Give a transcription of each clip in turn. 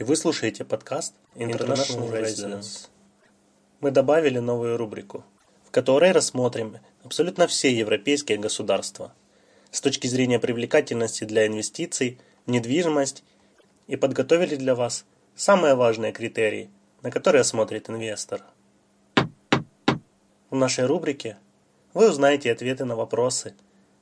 и вы слушаете подкаст International Residence. Мы добавили новую рубрику, в которой рассмотрим абсолютно все европейские государства с точки зрения привлекательности для инвестиций в недвижимость и подготовили для вас самые важные критерии, на которые смотрит инвестор. В нашей рубрике вы узнаете ответы на вопросы,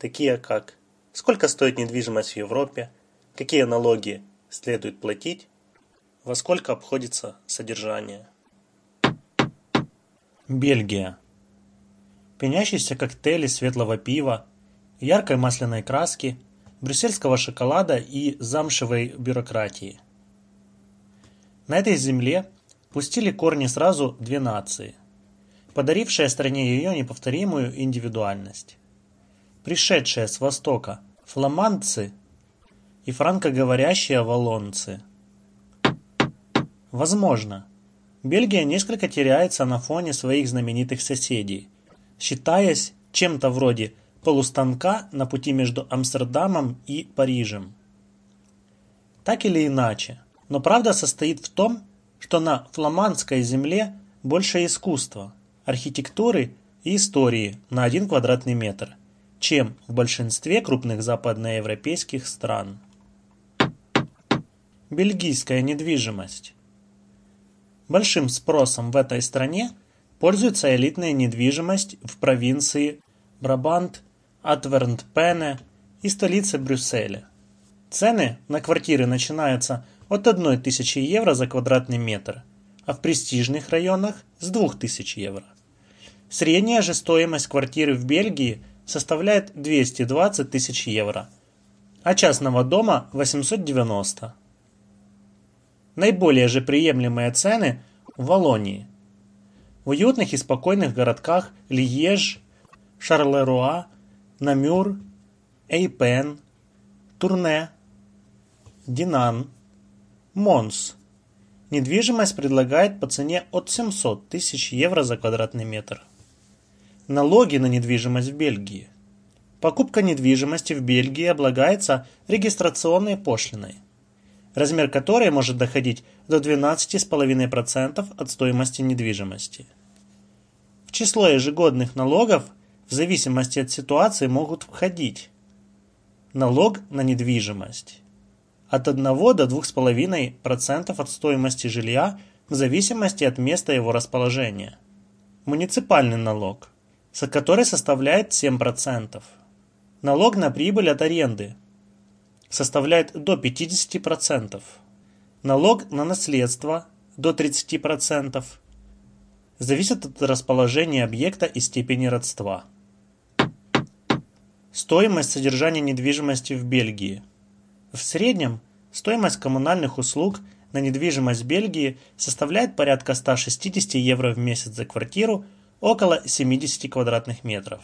такие как сколько стоит недвижимость в Европе, какие налоги следует платить, во сколько обходится содержание. Бельгия. Пенящиеся коктейли светлого пива, яркой масляной краски, брюссельского шоколада и замшевой бюрократии. На этой земле пустили корни сразу две нации, подарившие стране ее неповторимую индивидуальность. Пришедшие с востока фламандцы и франкоговорящие валлонцы. Возможно, Бельгия несколько теряется на фоне своих знаменитых соседей, считаясь чем-то вроде полустанка на пути между Амстердамом и Парижем. Так или иначе, но правда состоит в том, что на фламандской земле больше искусства, архитектуры и истории на один квадратный метр, чем в большинстве крупных западноевропейских стран. Бельгийская недвижимость. Большим спросом в этой стране пользуется элитная недвижимость в провинции Брабант, Атвернт-Пене и столице Брюсселя. Цены на квартиры начинаются от 1000 евро за квадратный метр, а в престижных районах с 2000 евро. Средняя же стоимость квартиры в Бельгии составляет 220 тысяч евро, а частного дома 890. Наиболее же приемлемые цены в Валонии. В уютных и спокойных городках Льеж, Шарлеруа, Намюр, Эйпен, Турне, Динан, Монс. Недвижимость предлагает по цене от 700 тысяч евро за квадратный метр. Налоги на недвижимость в Бельгии. Покупка недвижимости в Бельгии облагается регистрационной пошлиной, размер которой может доходить до 12,5% от стоимости недвижимости. В число ежегодных налогов в зависимости от ситуации могут входить налог на недвижимость, от 1 до 2,5% от стоимости жилья в зависимости от места его расположения. Муниципальный налог, который составляет 7%. Налог на прибыль от аренды составляет до 50%. Налог на наследство до 30%. Зависит от расположения объекта и степени родства. Стоимость содержания недвижимости в Бельгии – в среднем стоимость коммунальных услуг на недвижимость Бельгии составляет порядка 160 евро в месяц за квартиру около 70 квадратных метров.